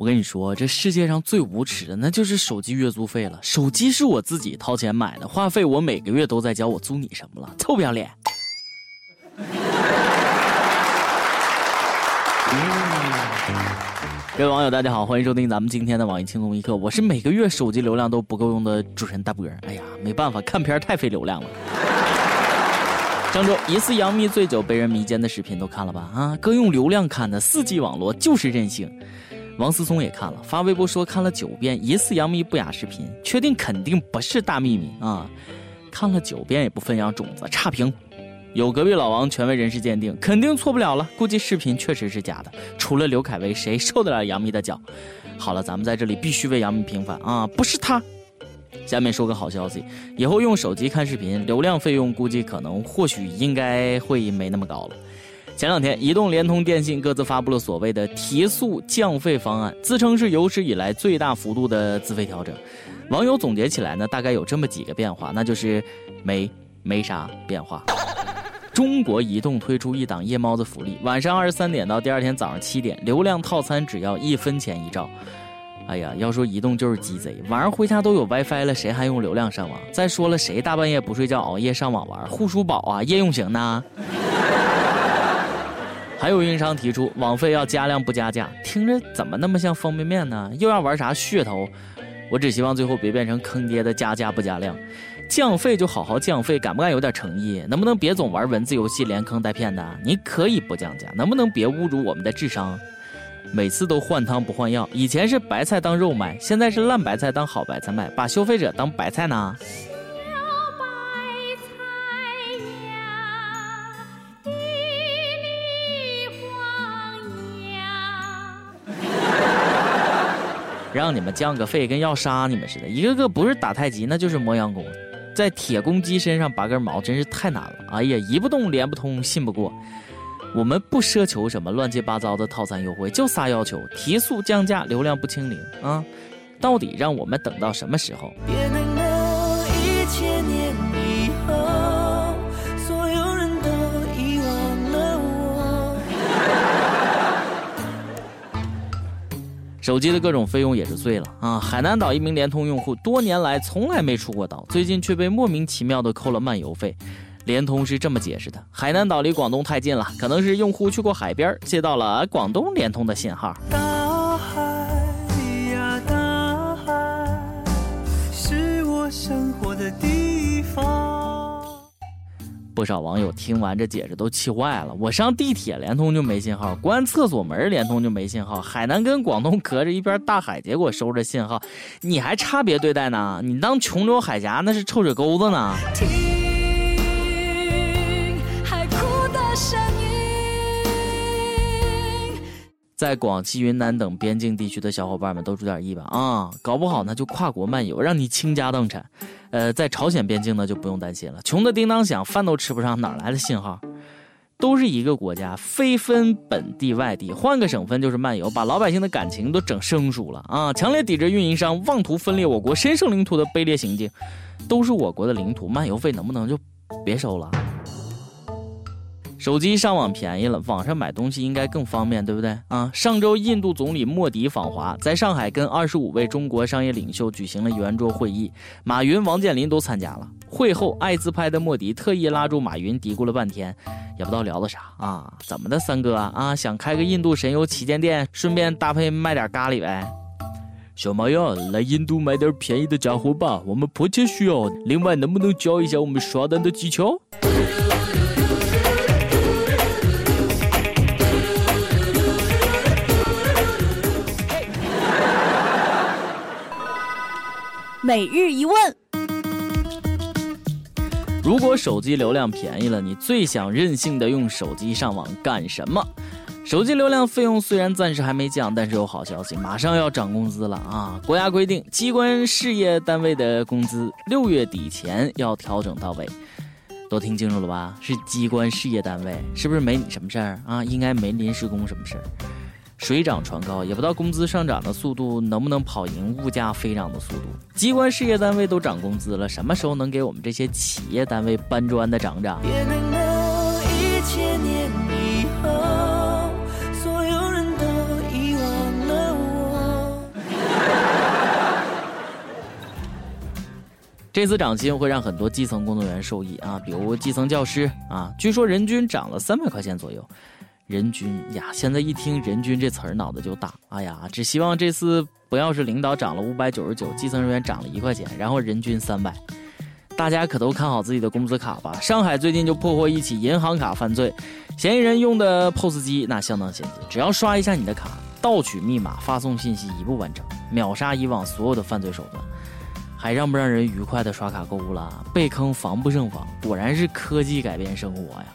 我跟你说，这世界上最无耻的那就是手机月租费了。手机是我自己掏钱买的，话费我每个月都在交，我租你什么了？臭不要脸！各位网友，大家好，欢迎收听咱们今天的网易轻松一刻。我是每个月手机流量都不够用的主持人大波儿。哎呀，没办法，看片太费流量了。上周疑似杨幂醉酒被人迷奸的视频都看了吧？啊，哥用流量看的，四 G 网络就是任性。王思聪也看了，发微博说看了九遍疑似杨幂不雅视频，确定肯定不是大秘密啊。看了九遍也不分养种子，差评。有隔壁老王权威人士鉴定，肯定错不了了。估计视频确实是假的。除了刘恺威，谁受得了杨幂的脚？好了，咱们在这里必须为杨幂平反啊！不是他。下面说个好消息，以后用手机看视频，流量费用估计可能或许应该会没那么高了。前两天，移动、联通、电信各自发布了所谓的提速降费方案，自称是有史以来最大幅度的资费调整。网友总结起来呢，大概有这么几个变化，那就是没没啥变化。中国移动推出一档夜猫子福利，晚上二十三点到第二天早上七点，流量套餐只要一分钱一兆。哎呀，要说移动就是鸡贼，晚上回家都有 WiFi 了，谁还用流量上网？再说了，谁大半夜不睡觉熬夜上网玩？护舒宝啊，夜用型呢？还有运营商提出网费要加量不加价，听着怎么那么像方便面呢？又要玩啥噱头？我只希望最后别变成坑爹的加价不加量。降费就好好降费，敢不敢有点诚意？能不能别总玩文字游戏连坑带骗的？你可以不降价，能不能别侮辱我们的智商？每次都换汤不换药，以前是白菜当肉卖，现在是烂白菜当好白菜卖，把消费者当白菜呢？让你们降个费，跟要杀你们似的，一个个不是打太极，那就是磨洋工。在铁公鸡身上拔根毛真是太难了！哎呀，移不动连不通，信不过。我们不奢求什么乱七八糟的套餐优惠，就仨要求：提速、降价、流量不清零啊！到底让我们等到什么时候？手机的各种费用也是醉了啊！海南岛一名联通用户多年来从来没出过岛，最近却被莫名其妙的扣了漫游费。联通是这么解释的：海南岛离广东太近了，可能是用户去过海边，接到了广东联通的信号。大海呀大海，是我生活的地方。不少网友听完这解释都气坏了。我上地铁联通就没信号，关厕所门联通就没信号。海南跟广东隔着一边大海，结果收着信号，你还差别对待呢？你当琼州海峡那是臭水沟子呢？在广西、云南等边境地区的小伙伴们都注点意吧啊！搞不好呢就跨国漫游，让你倾家荡产。呃，在朝鲜边境呢就不用担心了，穷的叮当响，饭都吃不上，哪来的信号？都是一个国家，非分本地外地，换个省份就是漫游，把老百姓的感情都整生疏了啊！强烈抵制运营商妄图分裂我国神圣领土的卑劣行径。都是我国的领土，漫游费能不能就别收了？手机上网便宜了，网上买东西应该更方便，对不对啊？上周印度总理莫迪访华，在上海跟二十五位中国商业领袖举行了圆桌会议，马云、王健林都参加了。会后爱自拍的莫迪特意拉住马云嘀咕了半天，也不知道聊的啥啊？怎么的，三哥啊？想开个印度神油旗舰店，顺便搭配卖点咖喱呗？小马呀，来印度买点便宜的家伙吧，我们迫切需要。另外，能不能教一下我们刷单的技巧？每日一问：如果手机流量便宜了，你最想任性的用手机上网干什么？手机流量费用虽然暂时还没降，但是有好消息，马上要涨工资了啊！国家规定，机关事业单位的工资六月底前要调整到位。都听清楚了吧？是机关事业单位，是不是没你什么事儿啊？应该没临时工什么事儿。水涨船高，也不知道工资上涨的速度能不能跑赢物价飞涨的速度。机关事业单位都涨工资了，什么时候能给我们这些企业单位搬砖的涨涨？能一千年以后，所有人都遗忘了我。这次涨薪会让很多基层工作员受益啊，比如基层教师啊，据说人均涨了三百块钱左右。人均呀，现在一听“人均”这词儿，脑子就大。哎呀，只希望这次不要是领导涨了五百九十九，基层人员涨了一块钱，然后人均三百。大家可都看好自己的工资卡吧！上海最近就破获一起银行卡犯罪，嫌疑人用的 POS 机那相当先进，只要刷一下你的卡，盗取密码，发送信息，一步完成，秒杀以往所有的犯罪手段。还让不让人愉快的刷卡购物了？被坑防不胜防，果然是科技改变生活呀！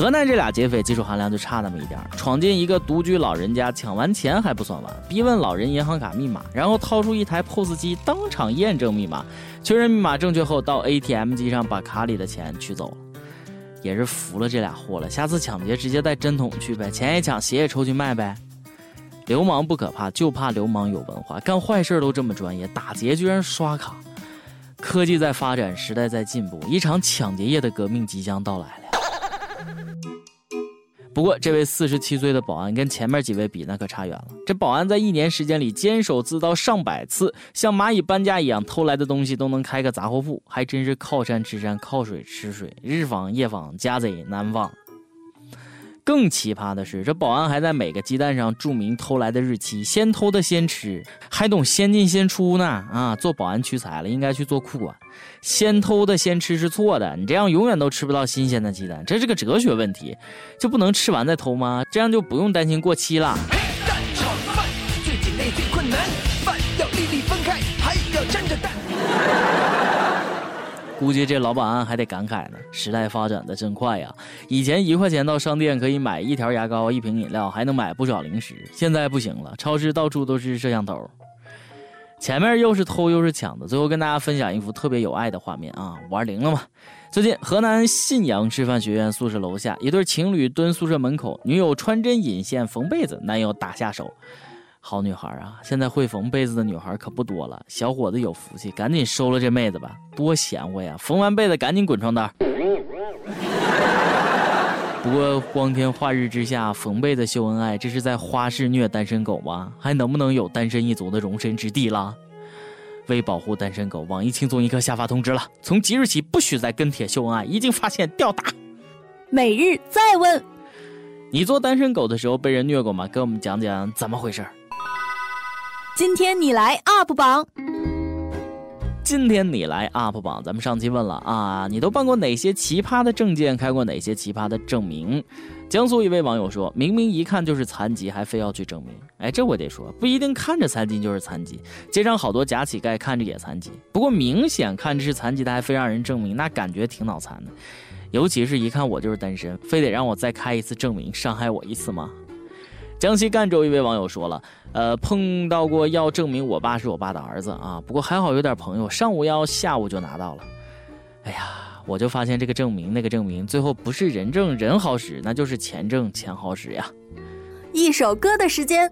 河南这俩劫匪技术含量就差那么一点闯进一个独居老人家，抢完钱还不算完，逼问老人银行卡密码，然后掏出一台 POS 机，当场验证密码，确认密码正确后，到 ATM 机上把卡里的钱取走了。也是服了这俩货了，下次抢劫直接带针筒去呗，钱也抢，鞋也抽去卖呗。流氓不可怕，就怕流氓有文化，干坏事都这么专业，打劫居然刷卡。科技在发展，时代在进步，一场抢劫业的革命即将到来了。不过，这位四十七岁的保安跟前面几位比，那可差远了。这保安在一年时间里监守自盗上百次，像蚂蚁搬家一样偷来的东西都能开个杂货铺，还真是靠山吃山，靠水吃水，日访夜访，家贼难防。更奇葩的是，这保安还在每个鸡蛋上注明偷来的日期，先偷的先吃，还懂先进先出呢！啊，做保安屈才了，应该去做库管。先偷的先吃是错的，你这样永远都吃不到新鲜的鸡蛋，这是个哲学问题，就不能吃完再偷吗？这样就不用担心过期了。估计这老板还得感慨呢，时代发展的真快呀！以前一块钱到商店可以买一条牙膏、一瓶饮料，还能买不少零食，现在不行了，超市到处都是摄像头。前面又是偷又是抢的，最后跟大家分享一幅特别有爱的画面啊！五二零了嘛，最近河南信阳师范学院宿舍楼下，一对情侣蹲宿舍门口，女友穿针引线缝被子，男友打下手。好女孩啊！现在会缝被子的女孩可不多了。小伙子有福气，赶紧收了这妹子吧，多贤惠呀！缝完被子赶紧滚床单。不过光天化日之下缝被子秀恩爱，这是在花式虐单身狗吗？还能不能有单身一族的容身之地了？为保护单身狗，网易轻松一刻下发通知了：从即日起不许再跟帖秀恩爱，一经发现吊打。每日再问：你做单身狗的时候被人虐过吗？给我们讲讲怎么回事。今天你来 UP 榜。今天你来 UP 榜，咱们上期问了啊，你都办过哪些奇葩的证件，开过哪些奇葩的证明？江苏一位网友说，明明一看就是残疾，还非要去证明。哎，这我得说，不一定看着残疾就是残疾。街上好多假乞丐看着也残疾，不过明显看着是残疾的，还非让人证明，那感觉挺脑残的。尤其是一看我就是单身，非得让我再开一次证明，伤害我一次吗？江西赣州一位网友说了，呃，碰到过要证明我爸是我爸的儿子啊，不过还好有点朋友，上午要，下午就拿到了。哎呀，我就发现这个证明那个证明，最后不是人证人好使，那就是钱证钱好使呀。一首歌的时间。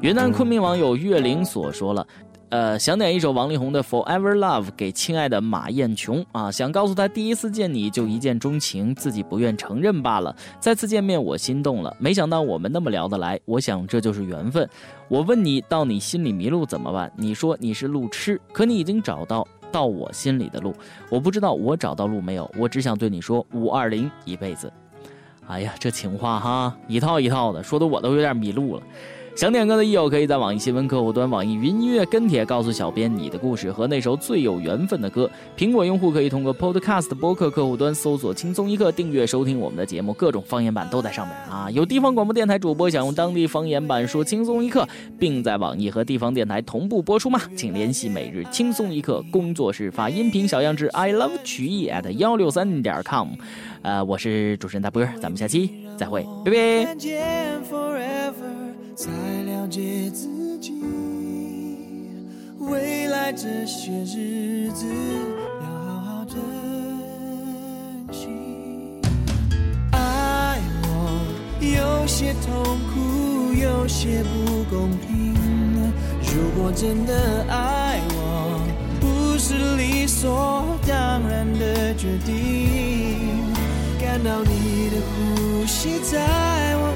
云南昆明网友岳灵所说了。呃，想点一首王力宏的《Forever Love》给亲爱的马艳琼啊，想告诉她第一次见你就一见钟情，自己不愿承认罢了。再次见面我心动了，没想到我们那么聊得来，我想这就是缘分。我问你到你心里迷路怎么办？你说你是路痴，可你已经找到到我心里的路。我不知道我找到路没有，我只想对你说五二零一辈子。哎呀，这情话哈，一套一套的，说的我都有点迷路了。想点歌的益友，可以在网易新闻客户端、网易云音乐跟帖告诉小编你的故事和那首最有缘分的歌。苹果用户可以通过 Podcast 播客客户端搜索“轻松一刻”，订阅收听我们的节目，各种方言版都在上面啊！有地方广播电台主播想用当地方言版说“轻松一刻”，并在网易和地方电台同步播出吗？请联系每日轻松一刻工作室，发音频小样至 i love 曲艺 at 幺六三点 com。呃，我是主持人大波，咱们下期再会，拜拜。才了解自己，未来这些日子要好好珍惜。爱我有些痛苦，有些不公平。如果真的爱我，不是理所当然的决定。感到你的呼吸在我，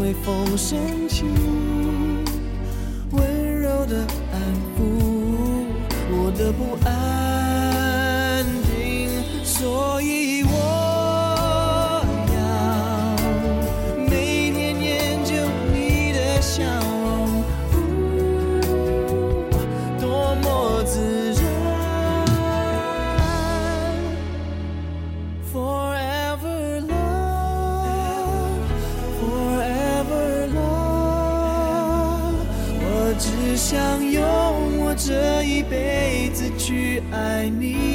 微风升起，温柔。的安抚，我的不安爱你，